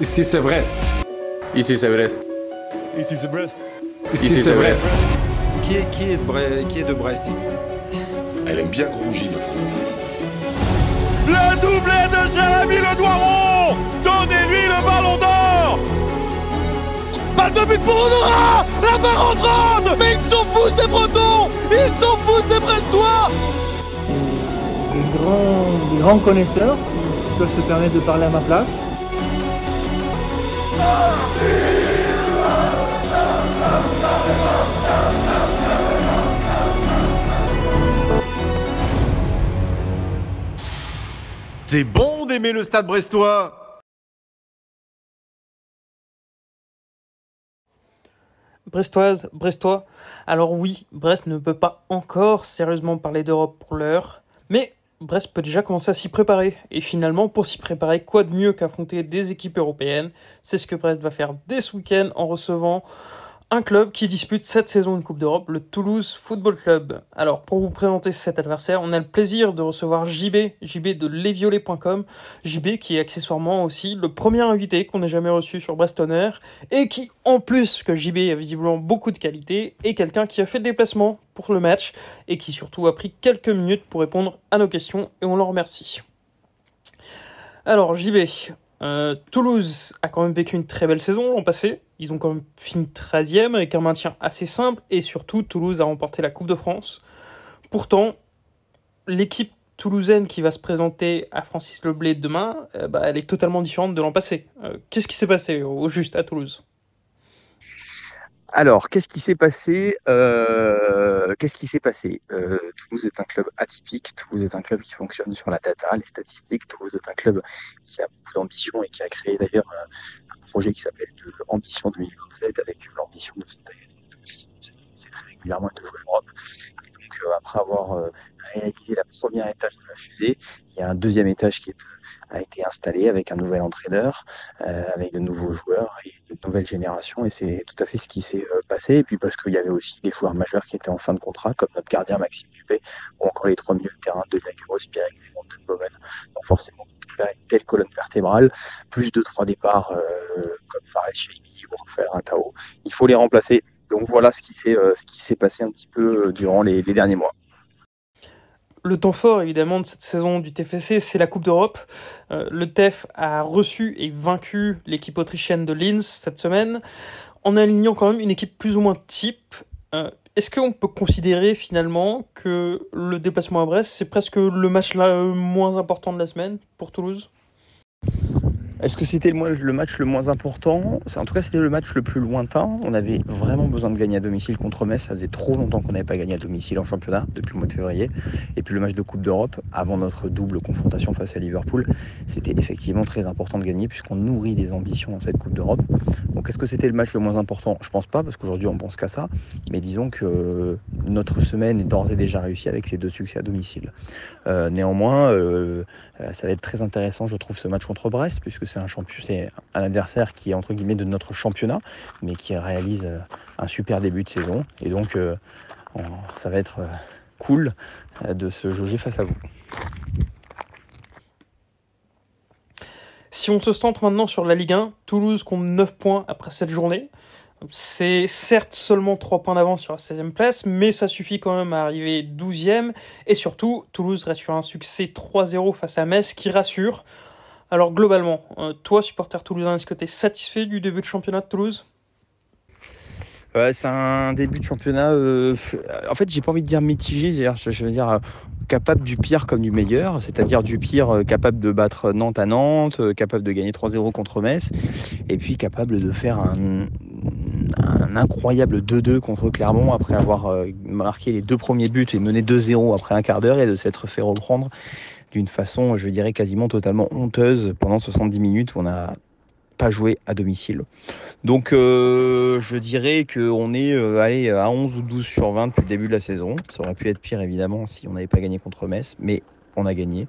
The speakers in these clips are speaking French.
Ici c'est Brest. Ici c'est Brest. Ici c'est Brest. Ici c'est Brest. Qui est, qui est, de, Bre- qui est de Brest? Elle aime bien Grongy, ma femme. Le doublé de Jérémy Le Doiron Donnez-lui le ballon d'or Balle de but pour Honora La barre entrante Mais ils sont fous ces Bretons Ils sont fous ces Brestois des grands, des grands connaisseurs qui peuvent se permettre de parler à ma place. C'est bon d'aimer le stade brestois Brestoise, Brestois. Alors oui, Brest ne peut pas encore sérieusement parler d'Europe pour l'heure, mais Brest peut déjà commencer à s'y préparer. Et finalement, pour s'y préparer, quoi de mieux qu'affronter des équipes européennes? C'est ce que Brest va faire dès ce week-end en recevant un club qui dispute cette saison une Coupe d'Europe, le Toulouse Football Club. Alors, pour vous présenter cet adversaire, on a le plaisir de recevoir JB, JB de lesviolets.com, JB qui est accessoirement aussi le premier invité qu'on ait jamais reçu sur Brest Honneur, et qui, en plus que JB a visiblement beaucoup de qualité, est quelqu'un qui a fait le déplacement pour le match, et qui surtout a pris quelques minutes pour répondre à nos questions, et on l'en remercie. Alors, JB, euh, Toulouse a quand même vécu une très belle saison l'an passé. Ils ont quand même fini 13e avec un maintien assez simple et surtout Toulouse a remporté la Coupe de France. Pourtant, l'équipe toulousaine qui va se présenter à Francis Leblé demain, euh, bah, elle est totalement différente de l'an passé. Euh, Qu'est-ce qui s'est passé au juste à Toulouse? Alors, qu'est-ce qui s'est passé Euh, Qu'est-ce qui s'est passé? Toulouse est un club atypique. Toulouse est un club qui fonctionne sur la data, les statistiques. Toulouse est un club qui a beaucoup d'ambition et qui a créé d'ailleurs projet qui s'appelle Ambition 2027 avec l'ambition de c'est très régulièrement et de jouer l'Europe. Et donc, euh, après avoir euh, réalisé la première étage de la fusée, il y a un deuxième étage qui a été installé avec un nouvel entraîneur, euh, avec de nouveaux joueurs et de nouvelles générations. Et c'est tout à fait ce qui s'est euh, passé. Et puis parce qu'il y avait aussi des joueurs majeurs qui étaient en fin de contrat, comme notre gardien Maxime Dupé, ou encore les trois milieux de terrain de Lacros, Pierre Zemmour, de. Donc forcément, une telle colonne vertébrale, plus de trois départs euh, comme Fares Cheibi ou Raphaël Ratao, il faut les remplacer. Donc voilà ce qui s'est euh, passé un petit peu euh, durant les, derniers mois. Le temps fort, évidemment, de cette saison du TFC, c'est la Coupe d'Europe. Euh, le TEF a reçu et vaincu l'équipe autrichienne de Linz cette semaine, en alignant quand même une équipe plus ou moins type. Est-ce qu'on peut considérer finalement que le déplacement à Brest, c'est presque le match là, euh, moins important de la semaine pour Toulouse? Est-ce que c'était le, le match le moins important? En tout cas, c'était le match le plus lointain. On avait vraiment besoin de gagner à domicile contre Metz. Ça faisait trop longtemps qu'on n'avait pas gagné à domicile en championnat depuis le mois de février. Et puis le match de Coupe d'Europe, avant notre double confrontation face à Liverpool, c'était effectivement très important de gagner puisqu'on nourrit des ambitions dans cette Coupe d'Europe. Est-ce que c'était le match le moins important? Je pense pas parce qu'aujourd'hui on pense qu'à ça. Mais disons que notre semaine est d'ores et déjà réussie avec ces deux succès à domicile. Euh, néanmoins, euh, euh, ça va être très intéressant, je trouve, ce match contre Brest, puisque c'est un adversaire qui est entre guillemets de notre championnat, mais qui réalise euh, un super début de saison. Et donc, euh, on- ça va être euh, cool euh, de se jauger face à vous. Si on se centre maintenant sur la Ligue 1, Toulouse compte 9 points après cette journée. C'est certes seulement 3 points d'avance sur la 16e place, mais ça suffit quand même à arriver 12e. Et surtout, Toulouse reste sur un succès 3-0 face à Metz qui rassure. Alors globalement, euh, toi, supporter toulousain, est-ce que tu es satisfait du début de championnat de Toulouse? Ouais, c'est un début de championnat. euh, en fait, j'ai pas envie de dire mitigé. Je, veux dire euh, capable du pire comme du meilleur, c'est-à-dire du pire euh, capable de battre Nantes à Nantes, euh, capable de gagner 3-0 contre Metz, et puis capable de faire un, un incroyable 2-2 contre Clermont après avoir euh, marqué les deux premiers buts et mené 2-0 après un quart d'heure et de s'être fait reprendre d'une façon, je dirais, quasiment totalement honteuse pendant 70 minutes où on n'a pas joué à domicile. Donc euh, je dirais qu'on est euh, allez, à 11 ou 12 sur 20 depuis le début de la saison. Ça aurait pu être pire évidemment si on n'avait pas gagné contre Metz, mais on a gagné.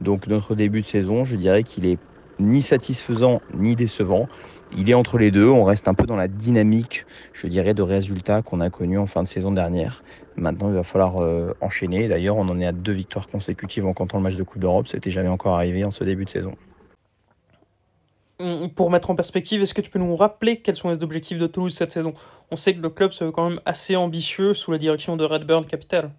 Donc notre début de saison, je dirais qu'il est ni satisfaisant ni décevant. Il est entre les deux, on reste un peu dans la dynamique, je dirais, de résultats qu'on a connus en fin de saison dernière. Maintenant, il va falloir euh, enchaîner. D'ailleurs, on en est à deux victoires consécutives en comptant le match de Coupe d'Europe. C'était jamais encore arrivé en ce début de saison. Pour mettre en perspective, est-ce que tu peux nous rappeler quels sont les objectifs de Toulouse cette saison? On sait que le club se veut quand même assez ambitieux sous la direction de Redburn Capital.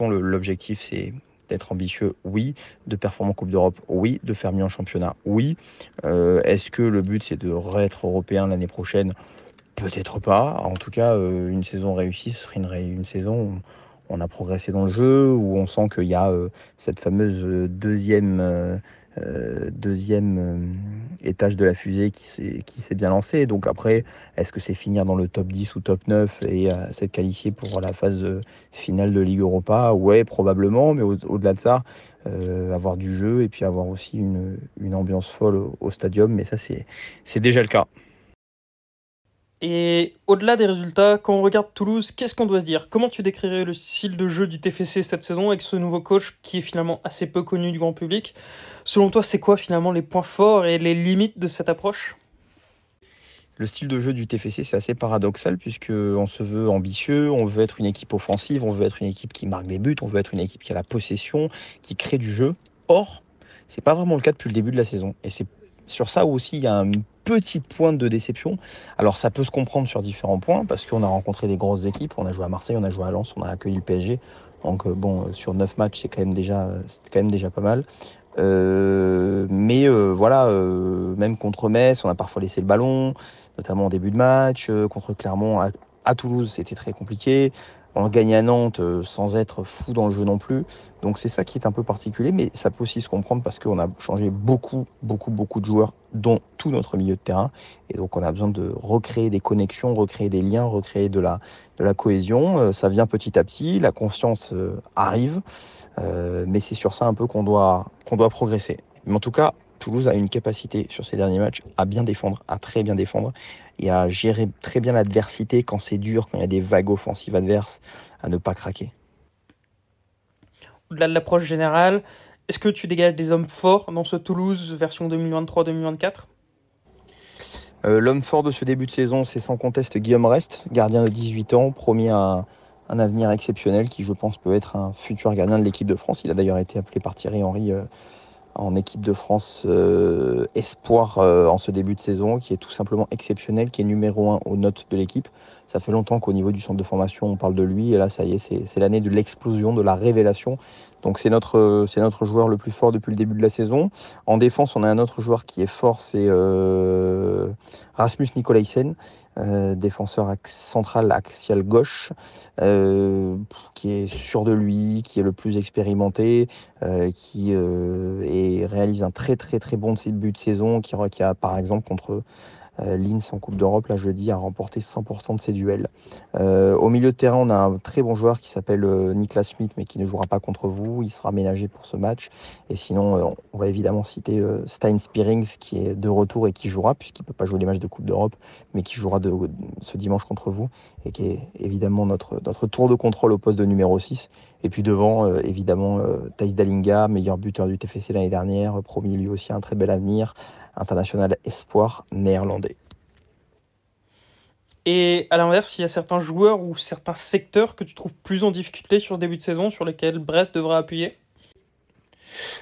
L'objectif, c'est d'être ambitieux, oui. De performer en Coupe d'Europe, oui. De faire mieux en championnat, oui. Euh, est-ce que le but, c'est de réêtre européen l'année prochaine? Peut-être pas. En tout cas, euh, une saison réussie, ce serait une, saison où on a progressé dans le jeu, où on sent qu'il y a euh, cette fameuse deuxième deuxième euh, étage de la fusée qui s'est bien lancé. Donc après, est-ce que c'est finir dans le top 10 ou top 9 et euh, s'être qualifié pour la phase finale de Ligue Europa? Ouais, probablement, mais au-delà de ça, avoir du jeu et puis avoir aussi une, une ambiance folle au, au stadium, mais ça c'est déjà le cas. Et au-delà des résultats, quand on regarde Toulouse, qu'est-ce qu'on doit se dire? Comment tu décrirais le style de jeu du TFC cette saison avec ce nouveau coach qui est finalement assez peu connu du grand public? Selon toi, c'est quoi finalement les points forts et les limites de cette approche? Le style de jeu du TFC, c'est assez paradoxal puisque on se veut ambitieux, on veut être une équipe offensive, on veut être une équipe qui marque des buts, on veut être une équipe qui a la possession, qui crée du jeu. Or, c'est pas vraiment le cas depuis le début de la saison. Et c'est sur ça aussi il y a une petite pointe de déception. Alors ça peut se comprendre sur différents points parce qu'on a rencontré des grosses équipes. On a joué à Marseille, on a joué à Lens, on a accueilli le PSG. Donc euh, bon, sur 9 matchs, c'est quand même déjà, c'est quand même déjà pas mal. Euh, mais euh, voilà, euh, même contre Metz, on a parfois laissé le ballon, notamment en début de match. contre Clermont, à Toulouse, c'était très compliqué on gagne à Nantes euh, sans être fou dans le jeu non plus. Donc c'est ça qui est un peu particulier, mais ça peut aussi se comprendre parce qu'on a changé beaucoup, beaucoup, beaucoup de joueurs, dont tout notre milieu de terrain. Et donc on a besoin de recréer des connexions, recréer des liens, recréer de la, de la cohésion. Euh, ça vient petit à petit, la confiance euh, arrive, mais c'est sur ça un peu qu'on doit, qu'on doit progresser. Mais en tout cas, Toulouse a une capacité sur ces derniers matchs à bien défendre, à très bien défendre et à gérer très bien l'adversité quand c'est dur, quand il y a des vagues offensives adverses, à ne pas craquer. Au-delà de l'approche générale, est-ce que tu dégages des hommes forts dans ce Toulouse version 2023-2024 euh, L'homme fort de ce début de saison, c'est sans conteste Guillaume Rest, gardien de 18 ans, promis à un, avenir exceptionnel qui, je pense, peut être un futur gardien de l'équipe de France. Il a d'ailleurs été appelé par Thierry Henry euh, en équipe de France euh, espoir euh, en ce début de saison, qui est tout simplement exceptionnel, qui est numéro un aux notes de l'équipe. Ça fait longtemps qu'au niveau du centre de formation, on parle de lui, et là, ça y est, c'est l'année de l'explosion, de la révélation. Donc c'est notre, c'est notre joueur le plus fort depuis le début de la saison. En défense, on a un autre joueur qui est fort, c'est euh, Rasmus Nikolaisen, défenseur central axial gauche, qui est sûr de lui, qui est le plus expérimenté, qui et réalise un très très très bon début de saison, qui, qui a par exemple contre Linz en Coupe d'Europe, là jeudi, a remporté 100% de ses duels. Euh, au milieu de terrain, on a un très bon joueur qui s'appelle euh, Niklas Schmidt, mais qui ne jouera pas contre vous. Il sera ménagé pour ce match. Et sinon, on va évidemment citer Stein Spearings, qui est de retour et qui jouera, puisqu'il ne peut pas jouer les matchs de Coupe d'Europe, mais qui jouera de, ce dimanche contre vous, et qui est évidemment notre, notre tour de contrôle au poste de numéro 6. Et puis devant, évidemment, Thijs Dalinga, meilleur buteur du TFC l'année dernière, promis lui aussi un très bel avenir, international espoir néerlandais. Et à l'inverse, il y a certains joueurs ou certains secteurs que tu trouves plus en difficulté sur le début de saison, sur lesquels Brest devrait appuyer?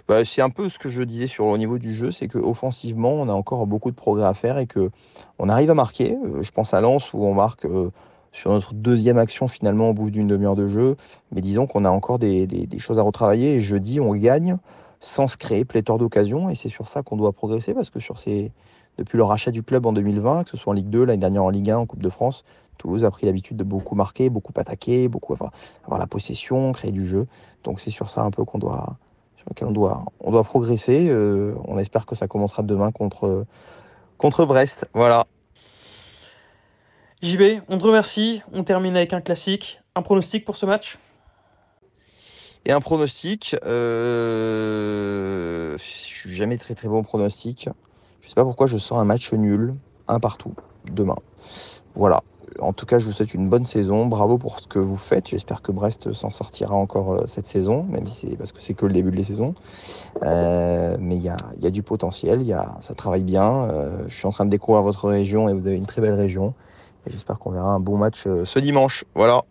Bah, c'est un peu ce que je disais sur le niveau du jeu, c'est qu'offensivement, on a encore beaucoup de progrès à faire et que on arrive à marquer. Euh, je pense à Lens où on marque euh, sur notre deuxième action finalement au bout d'une demi-heure de jeu, mais disons qu'on a encore des, des, choses à retravailler et jeudi on gagne sans se créer pléthore d'occasions. Et c'est sur ça qu'on doit progresser parce que sur ces, depuis le rachat du club en 2020, que ce soit en Ligue 2, l'année dernière en Ligue 1, en Coupe de France, Toulouse a pris l'habitude de beaucoup marquer, beaucoup attaquer, beaucoup avoir, la possession, créer du jeu. Donc c'est sur ça un peu qu'on doit, sur lequel on doit, on doit progresser. Euh, on espère que ça commencera demain contre, contre Brest. Voilà. JB, on te remercie. On termine avec un classique. Un pronostic pour ce match? Et un pronostic, euh, je suis jamais très très bon pronostic. Je sais pas pourquoi je sens un match nul, un partout, demain. Voilà. En tout cas, je vous souhaite une bonne saison. Bravo pour ce que vous faites. J'espère que Brest s'en sortira encore euh, cette saison, même si c'est parce que c'est que le début de la saison. Euh, mais il y a, du potentiel, y a, ça travaille bien. Euh, je suis en train de découvrir votre région et vous avez une très belle région. Et j'espère qu'on verra un bon match ce dimanche. Voilà.